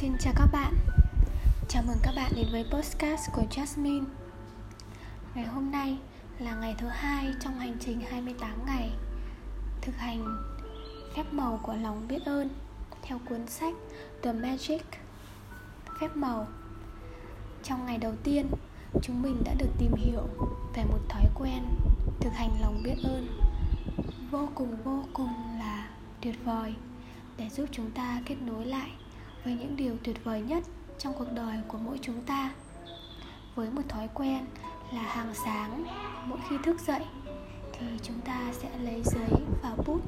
Xin chào các bạn. Chào mừng các bạn đến với podcast của Jasmine. Ngày hôm nay là ngày thứ hai trong hành trình 28 ngày Thực hành phép màu của lòng biết ơn Theo cuốn sách The Magic. Phép màu. Trong ngày đầu tiên, chúng mình đã được tìm hiểu về một thói quen thực hành lòng biết ơn Vô cùng vô cùng là tuyệt vời để giúp chúng ta kết nối lại với những điều tuyệt vời nhất trong cuộc đời của mỗi chúng ta. Với một thói quen là hàng sáng, mỗi khi thức dậy thì chúng ta sẽ lấy giấy và bút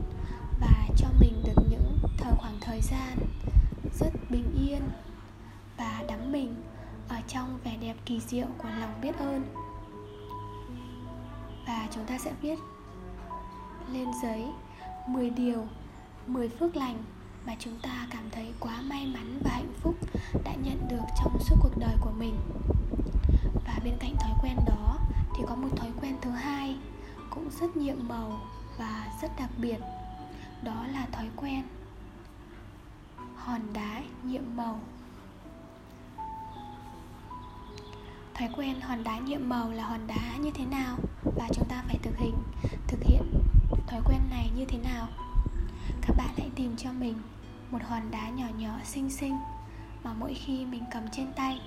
và cho mình được những thời khoảng thời gian rất bình yên và đắm mình ở trong vẻ đẹp kỳ diệu của lòng biết ơn. Và chúng ta sẽ viết lên giấy 10 điều 10 phước lành mà chúng ta cảm thấy quá may mắn và hạnh phúc đã nhận được trong suốt cuộc đời của mình. Và bên cạnh thói quen đó thì có một thói quen thứ hai cũng rất nhiệm màu và rất đặc biệt, đó là thói quen hòn đá nhiệm màu. Thói quen hòn đá nhiệm màu là hòn đá như thế nào? Và chúng ta phải thực hiện thực hiện thói quen này như thế nào? Các bạn hãy tìm cho mình một hòn đá nhỏ nhỏ xinh xinh mà mỗi khi mình cầm trên tay,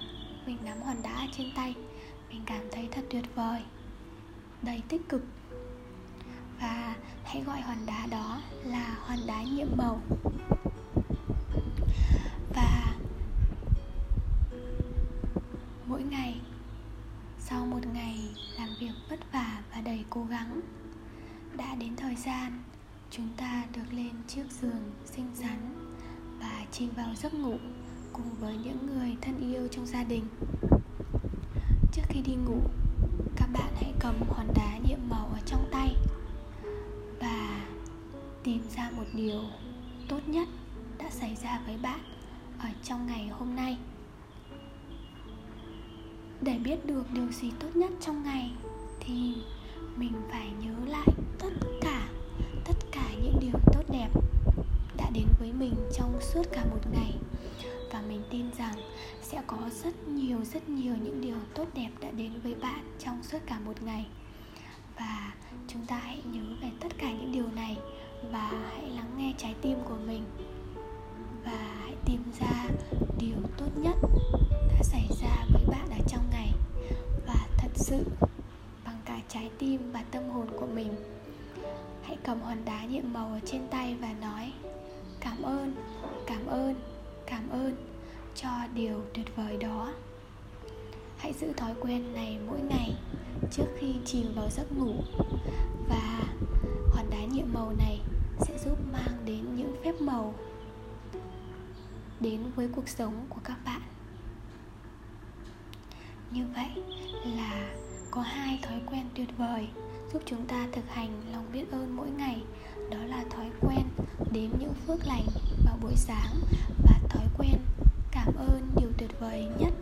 mình nắm hòn đá trên tay, mình cảm thấy thật tuyệt vời, đầy tích cực. Và hãy gọi hòn đá đó là hòn đá nhiệm màu. Và mỗi ngày, sau một ngày làm việc vất vả và đầy cố gắng, đã đến thời gian chúng ta được lên chiếc giường xinh xắn và chìm vào giấc ngủ cùng với những người thân yêu trong gia đình. Trước khi đi ngủ, các bạn hãy cầm hòn đá nhiệm màu ở trong tay và tìm ra một điều tốt nhất đã xảy ra với bạn ở trong ngày hôm nay. Để biết được điều gì tốt nhất trong ngày thì mình phải nhớ là mình trong suốt cả một ngày. Và mình tin rằng sẽ có rất nhiều rất nhiều những điều tốt đẹp đã đến với bạn trong suốt cả một ngày. Và chúng ta hãy nhớ về tất cả những điều này và hãy lắng nghe trái tim của mình. Và hãy tìm ra điều tốt nhất đã xảy ra với bạn ở trong ngày. Và thật sự, bằng cả trái tim và tâm hồn của mình, hãy cầm hòn đá nhiệm màu ở trên tay và nói cảm ơn cảm ơn cảm ơn cho điều tuyệt vời đó. Hãy giữ thói quen này mỗi ngày trước khi chìm vào giấc ngủ và hòn đá nhiệm màu này sẽ giúp mang đến những phép màu đến với cuộc sống của các bạn. Như vậy là có hai thói quen tuyệt vời giúp chúng ta thực hành lòng biết ơn mỗi ngày đó là thói quen đếm những phước lành vào buổi sáng và thói quen cảm ơn điều tuyệt vời nhất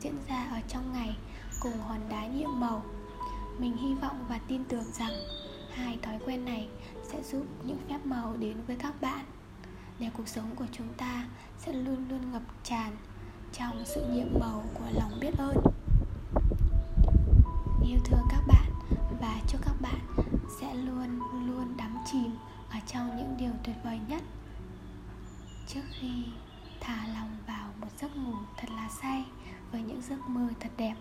diễn ra ở trong ngày cùng hòn đá nhiệm màu. Mình hy vọng và tin tưởng rằng hai thói quen này sẽ giúp những phép màu đến với các bạn, để cuộc sống của chúng ta sẽ luôn luôn ngập tràn trong sự nhiệm màu của lòng biết ơn. Yêu thương các bạn và chúc các bạn sẽ luôn luôn đắm chìm ở trong những điều tuyệt vời nhất. Trước khi thả lòng vào một giấc ngủ thật là say với những giấc mơ thật đẹp.